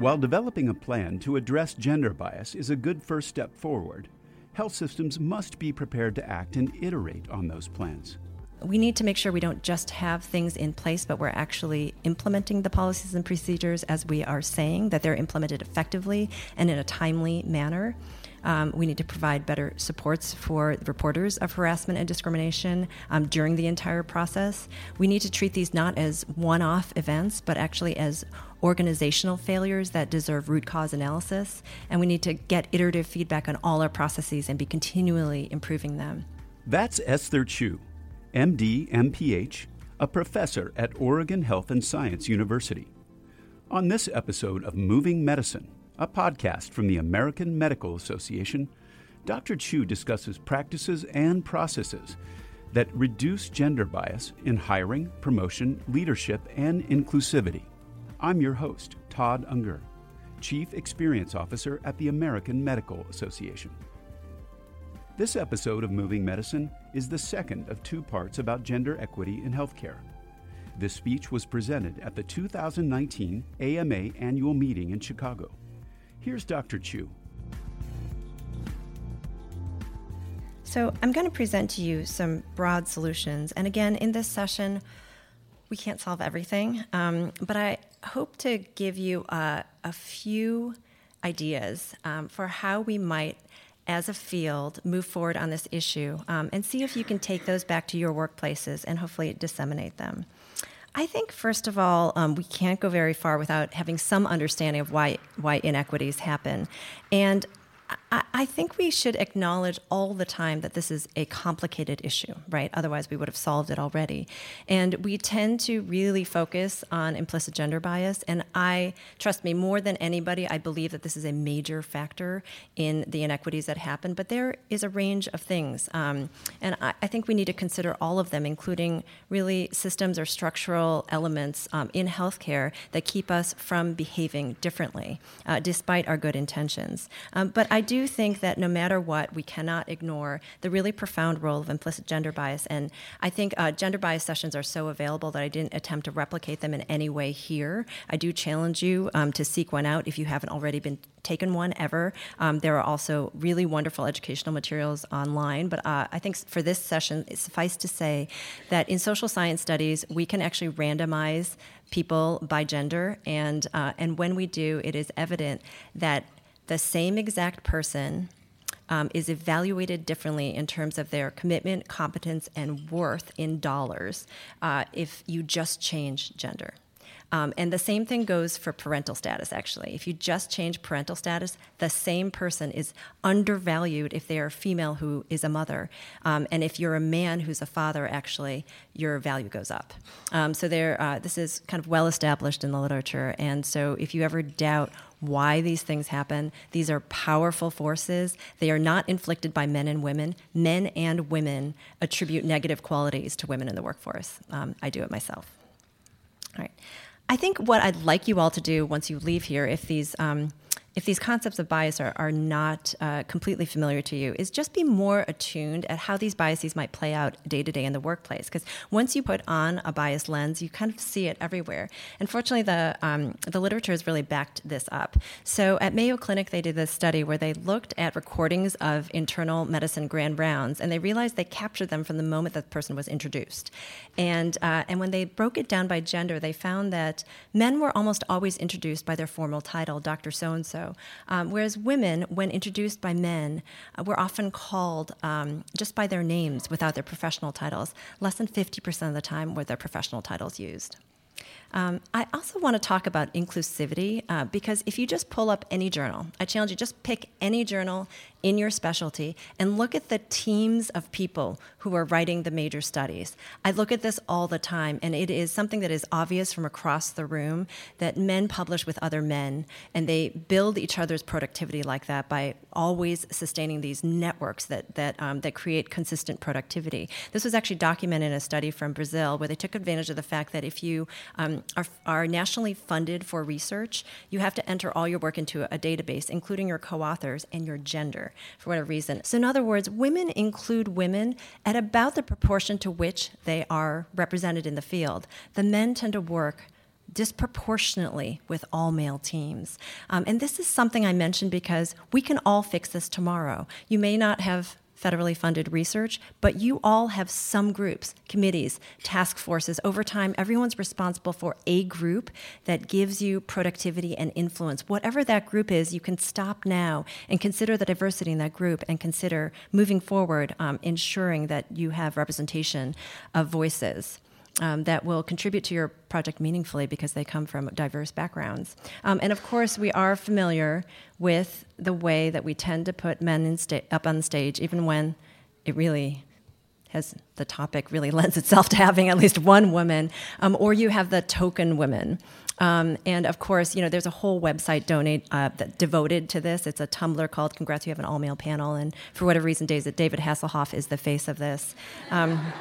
While developing a plan to address gender bias is a good first step forward, health systems must be prepared to act and iterate on those plans. We need to make sure we don't just have things in place, but we're actually implementing the policies and procedures as we are saying, that they're implemented effectively and in a timely manner. Um, we need to provide better supports for reporters of harassment and discrimination um, during the entire process. We need to treat these not as one off events, but actually as organizational failures that deserve root cause analysis. And we need to get iterative feedback on all our processes and be continually improving them. That's Esther Choo, MD, MPH, a professor at Oregon Health and Science University. On this episode of Moving Medicine, a podcast from the American Medical Association, Dr. Choo discusses practices and processes that reduce gender bias in hiring, promotion, leadership, and inclusivity. I'm your host, Todd Unger, Chief Experience Officer at the American Medical Association. This episode of Moving Medicine is the second of two parts about gender equity in healthcare. This speech was presented at the 2019 AMA annual meeting in Chicago. Here's Dr. Choo. So, I'm going to present to you some broad solutions. And again, in this session, we can't solve everything, um, but I hope to give you a, a few ideas um, for how we might, as a field, move forward on this issue um, and see if you can take those back to your workplaces and hopefully disseminate them. I think, first of all, um, we can't go very far without having some understanding of why, why inequities happen. And I, think we should acknowledge all the time that this is a complicated issue, right? Otherwise, we would have solved it already. And we tend to really focus on implicit gender bias. And I, trust me, more than anybody, I believe that this is a major factor in the inequities that happen. But there is a range of things. Um, and I, I, think we need to consider all of them, including really systems or structural elements um, in healthcare that keep us from behaving differently, uh, despite our good intentions. Um, but I do think that no matter what, we cannot ignore the really profound role of implicit gender bias. And I think uh, gender bias sessions are so available that I didn't attempt to replicate them in any way here. I do challenge you um, to seek one out if you haven't already been taken one ever. Um, there are also really wonderful educational materials online, but uh, I think for this session, suffice to say that in social science studies, we can actually randomize people by gender, and uh, and when we do, it is evident that the same exact person um, is evaluated differently in terms of their commitment, competence, and worth in dollars uh, if you just change gender. Um, and the same thing goes for parental status, actually. If you just change parental status, the same person is undervalued if they are a female who is a mother. Um, and if you're a man who's a father, actually, your value goes up. Um, so there, uh, this is kind of well established in the literature. And so if you ever doubt why these things happen. These are powerful forces. They are not inflicted by men and women. Men and women attribute negative qualities to women in the workforce. Um, I do it myself. All right. I think what I'd like you all to do once you leave here, if these um, if these concepts of bias are, are not uh, completely familiar to you, is just be more attuned at how these biases might play out day to day in the workplace. Because once you put on a bias lens, you kind of see it everywhere. And fortunately, the, um, the literature has really backed this up. So at Mayo Clinic, they did this study where they looked at recordings of internal medicine grand rounds, and they realized they captured them from the moment that the person was introduced. And, uh, and when they broke it down by gender, they found that men were almost always introduced by their formal title, Dr. So and so Um, whereas women, when introduced by men, uh, were often called um, just by their names without their professional titles. Less than 50% of the time were their professional titles used. Um, I also want to talk about inclusivity uh, because if you just pull up any journal, I challenge you just pick any journal in your specialty and look at the teams of people who are writing the major studies. I look at this all the time, and it is something that is obvious from across the room that men publish with other men, and they build each other's productivity like that by always sustaining these networks that that um, that create consistent productivity. This was actually documented in a study from Brazil where they took advantage of the fact that if you um, are, are nationally funded for research, you have to enter all your work into a database, including your co-authors and your gender for whatever reason. So, in other words, women include women at about the proportion to which they are represented in the field. The men tend to work disproportionately with all male teams. Um, and this is something I mentioned because we can all fix this tomorrow. You may not have federally funded research, but you all have some groups, committees, task forces. Over time, everyone's responsible for a group that gives you productivity and influence. Whatever that group is, you can stop now and consider the diversity in that group and consider moving forward, um, ensuring that you have representation of voices um, that will contribute to your project meaningfully because they come from diverse backgrounds. Um, and of course, we are familiar with the way that we tend to put men sta- up on stage, even when it really has the topic really lends itself to having at least one woman, um, or you have the token women. Um, and of course, you know, there's a whole website donate uh, that devoted to this. It's a Tumblr called "Congrats, you have an all-male panel." And for whatever reason, David Hasselhoff is the face of this. Um,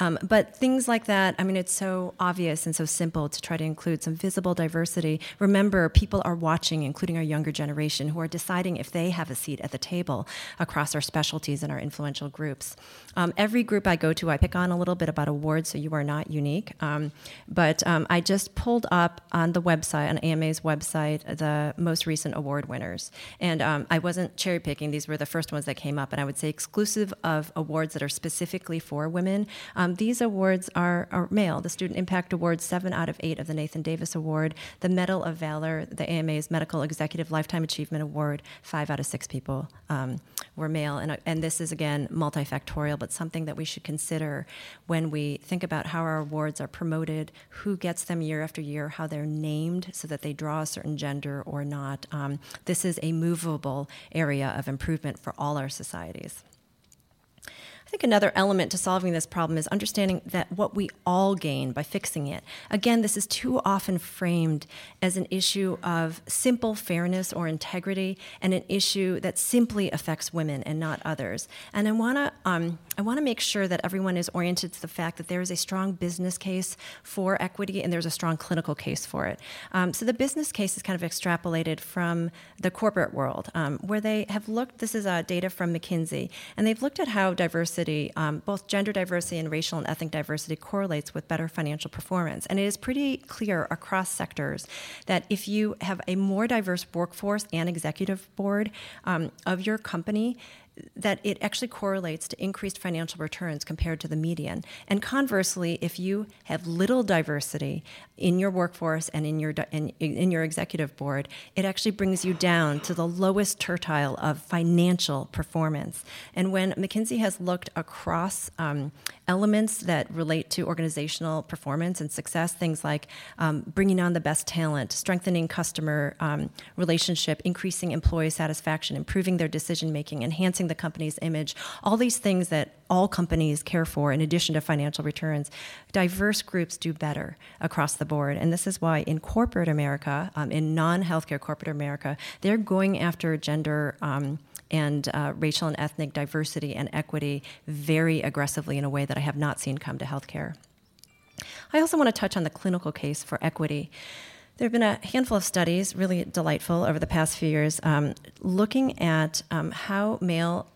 um, but things like that, I mean, it's so obvious and so simple to try to include some visible diversity. Remember, people are watching, including our younger generation, who are deciding if they have a seat at the table across our specialties and our influential groups. Um, every group I go to, I pick on a little bit about awards, so you are not unique. Um, but um, I just pulled up on the website, on AMA's website, the most recent award winners. And um, I wasn't cherry picking, these were the first ones that came up. And I would say exclusive of awards that are specifically for women. Um, these awards are, are, male. The Student Impact Award, seven out of eight of the Nathan Davis Award. The Medal of Valor, the AMA's Medical Executive Lifetime Achievement Award, five out of six people um, were male. And, and this is, again, multifactorial, but something that we should consider when we think about how our awards are promoted, who gets them year after year, how they're named so that they draw a certain gender or not. Um, this is a movable area of improvement for all our societies. I think another element to solving this problem is understanding that what we all gain by fixing it. Again, this is too often framed as an issue of simple fairness or integrity and an issue that simply affects women and not others. And I want to um, I want to make sure that everyone is oriented to the fact that there is a strong business case for equity and there's a strong clinical case for it. Um, so the business case is kind of extrapolated from the corporate world, um, where they have looked. This is uh, data from McKinsey, and they've looked at how diversity um, both gender diversity and racial and ethnic diversity, correlates with better financial performance. And it is pretty clear across sectors that if you have a more diverse workforce and executive board um, of your company, that it actually correlates to increased financial returns compared to the median. And conversely, if you have little diversity in your workforce and in your in, in your executive board, it actually brings you down to the lowest tertile of financial performance. And when McKinsey has looked across um, elements that relate to organizational performance and success, things like um, bringing on the best talent, strengthening customer um, relationship, increasing employee satisfaction, improving their decision making, enhancing the company's image, all these things that all companies care for in addition to financial returns, diverse groups do better across the board. And this is why in corporate America, um, in non healthcare corporate America, they're going after gender. Um, and uh, racial and ethnic diversity and equity very aggressively in a way that I have not seen come to healthcare. I also want to touch on the clinical case for equity. There have been a handful of studies, really delightful, over the past few years, um, looking at um, how male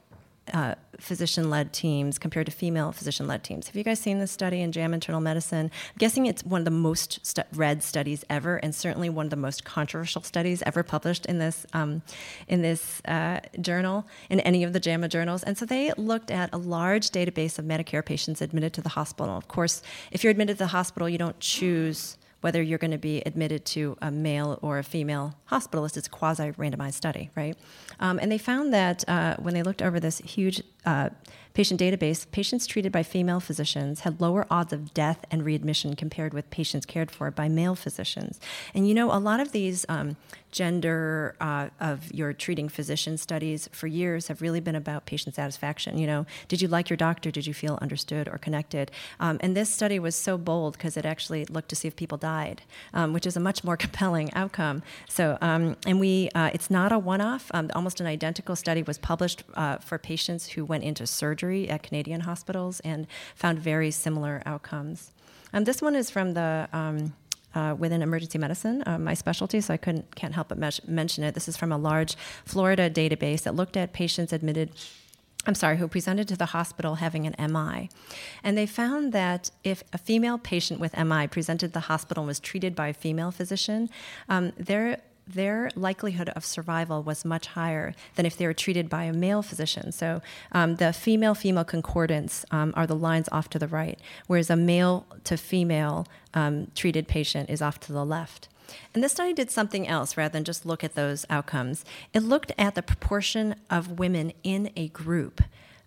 uh, physician led teams compared to female physician led teams. Have you guys seen this study in JAMA Internal Medicine? I'm guessing it's one of the most stu- read studies ever, and certainly one of the most controversial studies ever published in this um, in this uh, journal, in any of the JAMA journals. And so they looked at a large database of Medicare patients admitted to the hospital. Of course, if you're admitted to the hospital, you don't choose whether you're going to be admitted to a male or a female hospitalist. It's a quasi randomized study, right? Um, and they found that uh, when they looked over this huge uh, patient database, patients treated by female physicians had lower odds of death and readmission compared with patients cared for by male physicians. And you know, a lot of these um, gender uh, of your treating physician studies for years have really been about patient satisfaction. You know, did you like your doctor? Did you feel understood or connected? Um, and this study was so bold because it actually looked to see if people died, um, which is a much more compelling outcome. So, um, and we, uh, it's not a one-off. Um, almost an identical study was published uh, for patients who went into surgery at Canadian hospitals and found very similar outcomes. Um, this one is from the um, uh, within emergency medicine, uh, my specialty, so I couldn't can't help but mention it. This is from a large Florida database that looked at patients admitted I'm sorry, who presented to the hospital having an MI. And they found that if a female patient with MI presented to the hospital and was treated by a female physician, um, their their likelihood of survival was much higher than if they were treated by a male physician. So um, the female female concordance um, are the lines off to the right, whereas a male to female um, treated patient is off to the left. And this study did something else rather than just look at those outcomes. It looked at the proportion of women in a group,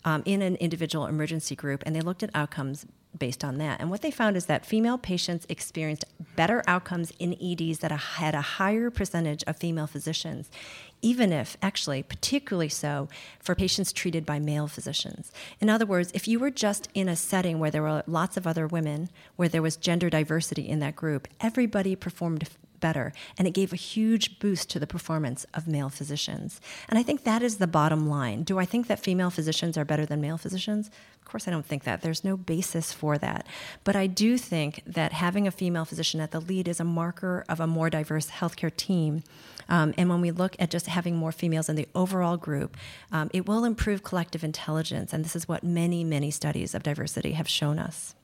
um, in an individual emergency group, and they looked at outcomes based on that. And what they found is that female patients experienced better outcomes in EDs that had a higher percentage of female physicians, even if, actually, particularly so for patients treated by male physicians. In other words, if you were just in a setting where there were lots of other women, where there was gender diversity in that group, everybody performed better. And it gave a huge boost to the performance of male physicians. And I think that is the bottom line. Do I think that female physicians are better than male physicians? Of course, I don't think that. There's no basis for that. But I do think that having a female physician at the lead is a marker of a more diverse healthcare team. Um, and when we look at just having more females in the overall group, um, it will improve collective intelligence. And this is what many, many studies of diversity have shown us.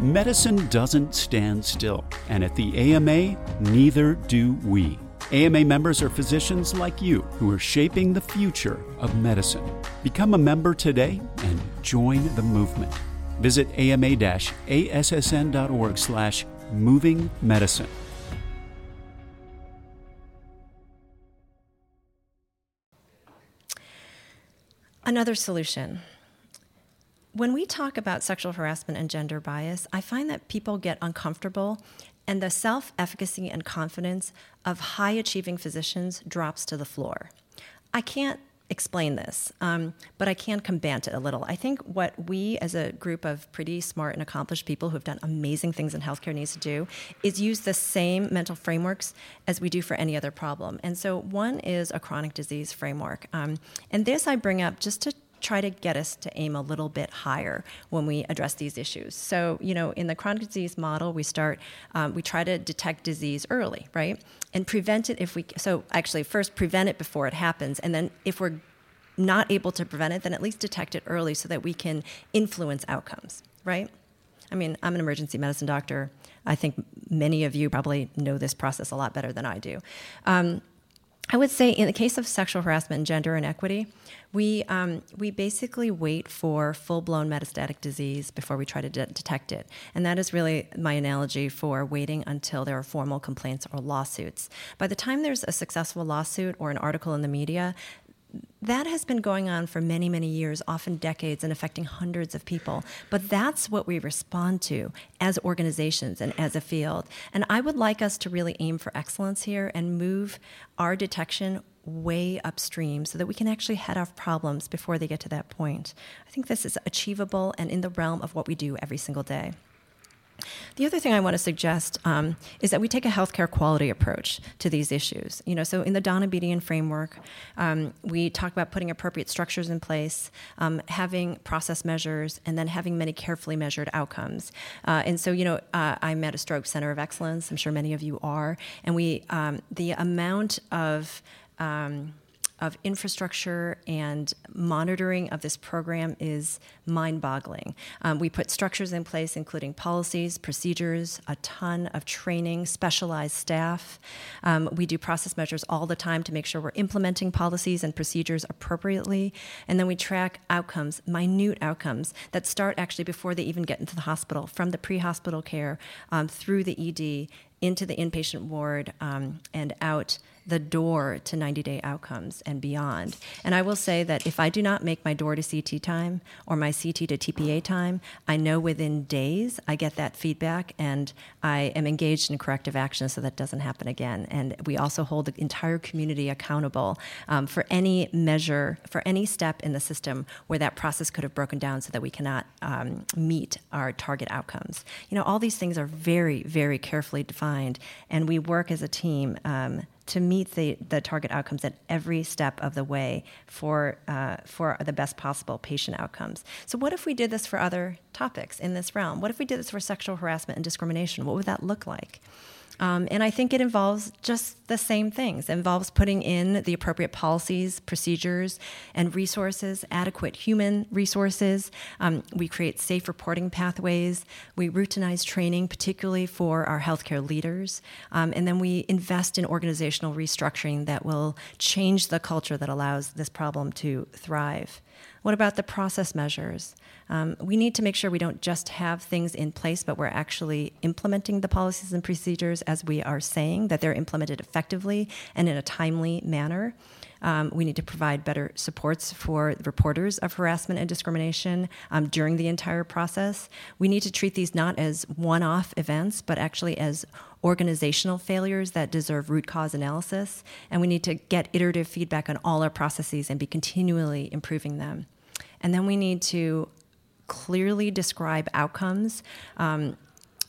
Medicine doesn't stand still, and at the AMA, neither do we. AMA members are physicians like you who are shaping the future of medicine. Become a member today and join the movement. Visit ama-assn.org slash moving medicine. Another solution when we talk about sexual harassment and gender bias, I find that people get uncomfortable and the self efficacy and confidence of high achieving physicians drops to the floor. I can't explain this, um, but I can combat it a little. I think what we, as a group of pretty smart and accomplished people who have done amazing things in healthcare, needs to do is use the same mental frameworks as we do for any other problem. And so, one is a chronic disease framework, um, and this I bring up just to try to get us to aim a little bit higher when we address these issues. So, you know, in the chronic disease model, we start, um, we try to detect disease early, right? And prevent it if we, so actually, first prevent it before it happens. And then if we're not able to prevent it, then at least detect it early so that we can influence outcomes, right? I mean, I'm an emergency medicine doctor. I think many of you probably know this process a lot better than I do. Um, I would say in the case of sexual harassment and gender inequity, we, um, we basically wait for full blown metastatic disease before we try to de- detect it. And that is really my analogy for waiting until there are formal complaints or lawsuits. By the time there's a successful lawsuit or an article in the media, that has been going on for many, many years, often decades, and affecting hundreds of people. But that's what we respond to as organizations and as a field. And I would like us to really aim for excellence here and move our detection way upstream so that we can actually head off problems before they get to that point. I think this is achievable and in the realm of what we do every single day. The other thing I want to suggest um, is that we take a healthcare quality approach to these issues. You know, so in the Donabedian framework, um, we talk about putting appropriate structures in place, um, having process measures, and then having many carefully measured outcomes. Uh, and so, you know, uh, I'm at a Stroke Center of Excellence. I'm sure many of you are, and we um, the amount of um, of infrastructure and monitoring of this program is mind boggling. Um, we put structures in place, including policies, procedures, a ton of training, specialized staff. Um, we do process measures all the time to make sure we're implementing policies and procedures appropriately. And then we track outcomes, minute outcomes, that start actually before they even get into the hospital, from the pre hospital care um, through the ED into the inpatient ward um, and out the door to 90 day outcomes and beyond. And I will say that if I do not make my door to CT time or my CT to TPA time, I know within days I get that feedback and I am engaged in corrective action so that doesn't happen again. And we also hold the entire community accountable um, for any measure, for any step in the system where that process could have broken down so that we cannot um, meet our target outcomes. You know, all these things are very, very carefully defined, and we work as a team. Um, to meet the, the target outcomes at every step of the way for, uh, for the best possible patient outcomes. So, what if we did this for other topics in this realm? What if we did this for sexual harassment and discrimination? What would that look like? Um, and I think it involves just the same things. It involves putting in the appropriate policies, procedures, and resources, adequate human resources. Um, we create safe reporting pathways. We routinize training, particularly for our healthcare leaders. Um, and then we invest in organizational restructuring that will change the culture that allows this problem to thrive. What about the process measures? Um, we need to make sure we don't just have things in place, but we're actually implementing the policies and procedures as we are saying, that they're implemented effectively and in a timely manner. Um, we need to provide better supports for reporters of harassment and discrimination um, during the entire process. We need to treat these not as one off events, but actually as organizational failures that deserve root cause analysis. And we need to get iterative feedback on all our processes and be continually improving them. And then we need to clearly describe outcomes um,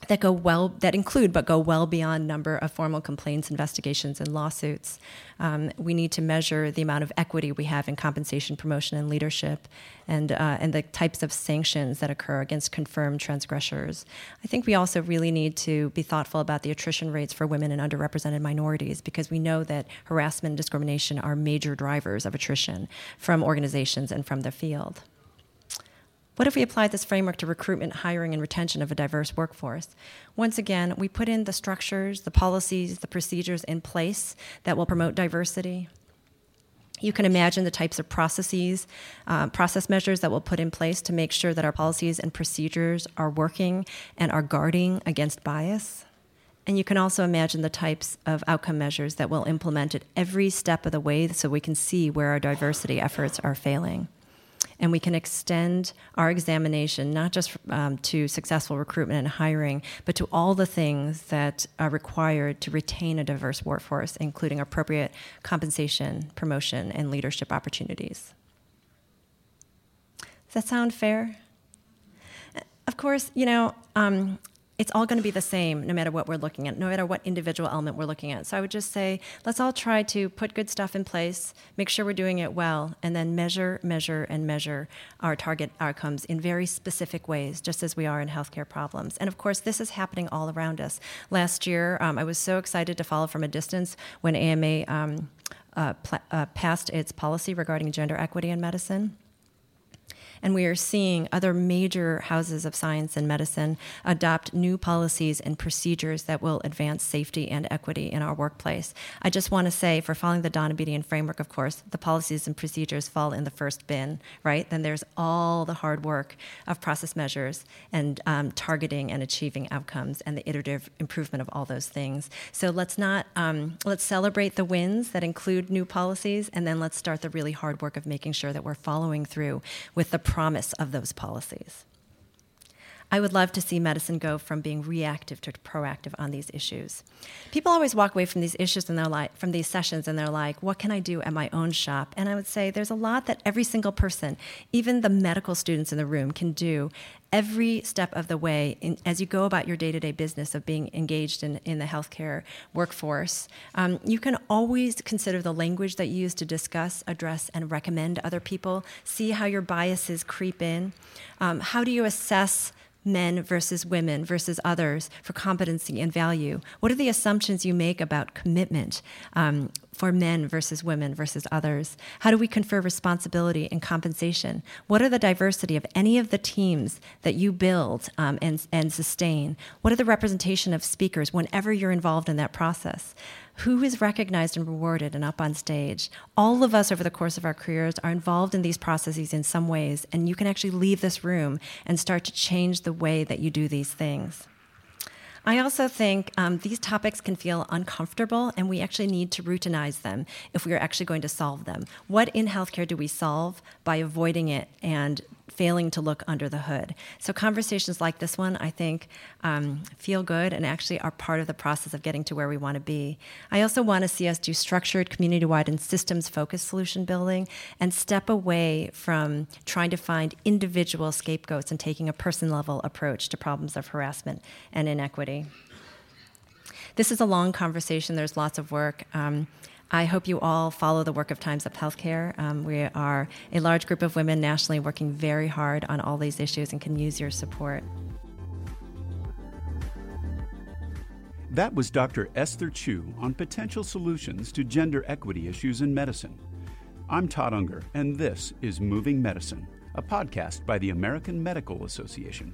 that go well that include but go well beyond number of formal complaints investigations and lawsuits. Um, we need to measure the amount of equity we have in compensation promotion and leadership and uh, and the types of sanctions that occur against confirmed transgressors. I think we also really need to be thoughtful about the attrition rates for women and underrepresented minorities because we know that harassment and discrimination are major drivers of attrition from organizations and from the field what if we applied this framework to recruitment, hiring, and retention of a diverse workforce? Once again, we put in the structures, the policies, the procedures in place that will promote diversity. You can imagine the types of processes, uh, process measures that we'll put in place to make sure that our policies and procedures are working and are guarding against bias. And you can also imagine the types of outcome measures that we'll implement at every step of the way so we can see where our diversity efforts are failing and we can extend our examination not just um, to successful recruitment and hiring, but to all the things that are required to retain a diverse workforce, including appropriate compensation, promotion, and leadership opportunities. Does that sound fair? Of course, you know, um, it's all going to be the same no matter what we're looking at, no matter what individual element we're looking at. So I would just say, let's all try to put good stuff in place, make sure we're doing it well, and then measure, measure, and measure our target outcomes in very specific ways, just as we are in healthcare problems. And of course, this is happening all around us. Last year, um, I was so excited to follow from a distance when AMA um, uh, pl- uh, passed its policy regarding gender equity in medicine. And we are seeing other major houses of science and medicine adopt new policies and procedures that will advance safety and equity in our workplace. I just want to say, for following the Donabedian framework, of course, the policies and procedures fall in the first bin, right? Then there's all the hard work of process measures and um, targeting and achieving outcomes and the iterative improvement of all those things. So let's not, um, let's celebrate the wins that include new policies, and then let's start the really hard work of making sure that we're following through with the promise of those policies. I would love to see medicine go from being reactive to proactive on these issues. People always walk away from these issues and they're like, from these sessions and they're like, what can I do at my own shop? And I would say there's a lot that every single person, even the medical students in the room, can do every step of the way in, as you go about your day-to-day business of being engaged in, in the healthcare workforce um, you can always consider the language that you use to discuss address and recommend other people see how your biases creep in um, how do you assess men versus women versus others for competency and value? What are the assumptions you make about commitment um, for men versus women versus others? How do we confer responsibility and compensation? What are the diversity of any of the teams that you build um, and, and sustain? What are the representation of speakers whenever you're involved in that process? who is recognized and rewarded and up on stage. All of us over the course of our careers are involved in these processes in some ways, and you can actually leave this room and start to change the way that you do these things. I also think um, these topics can feel uncomfortable, and we actually need to routinize them if we are actually going to solve them. What in healthcare do we solve by avoiding it and failing to look under the hood. So, conversations like this one, I think, um, feel good and actually are part of the process of getting to where we want to be. I also want to see us do structured, community wide, and systems focused solution building and step away from trying to find individual scapegoats and taking a person level approach to problems of harassment and inequity. This is a long conversation, there's lots of work. Um, I hope you all follow the work of Times Up Healthcare. Um, we are a large group of women nationally working very hard on all these issues and can use your support. That was Dr. Esther Choo on potential solutions to gender equity issues in medicine. I'm Todd Unger, and this is Moving Medicine, a podcast by the American Medical Association.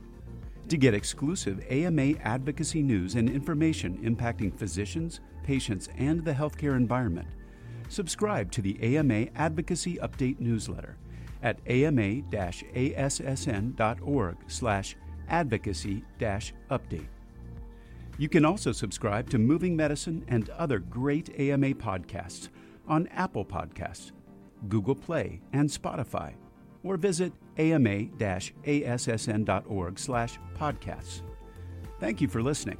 To get exclusive AMA advocacy news and information impacting physicians, patients, and the healthcare environment, subscribe to the AMA Advocacy Update newsletter at ama-assn.org slash advocacy-update. You can also subscribe to Moving Medicine and other great AMA podcasts on Apple Podcasts, Google Play, and Spotify, or visit ama-assn.org slash podcasts. Thank you for listening.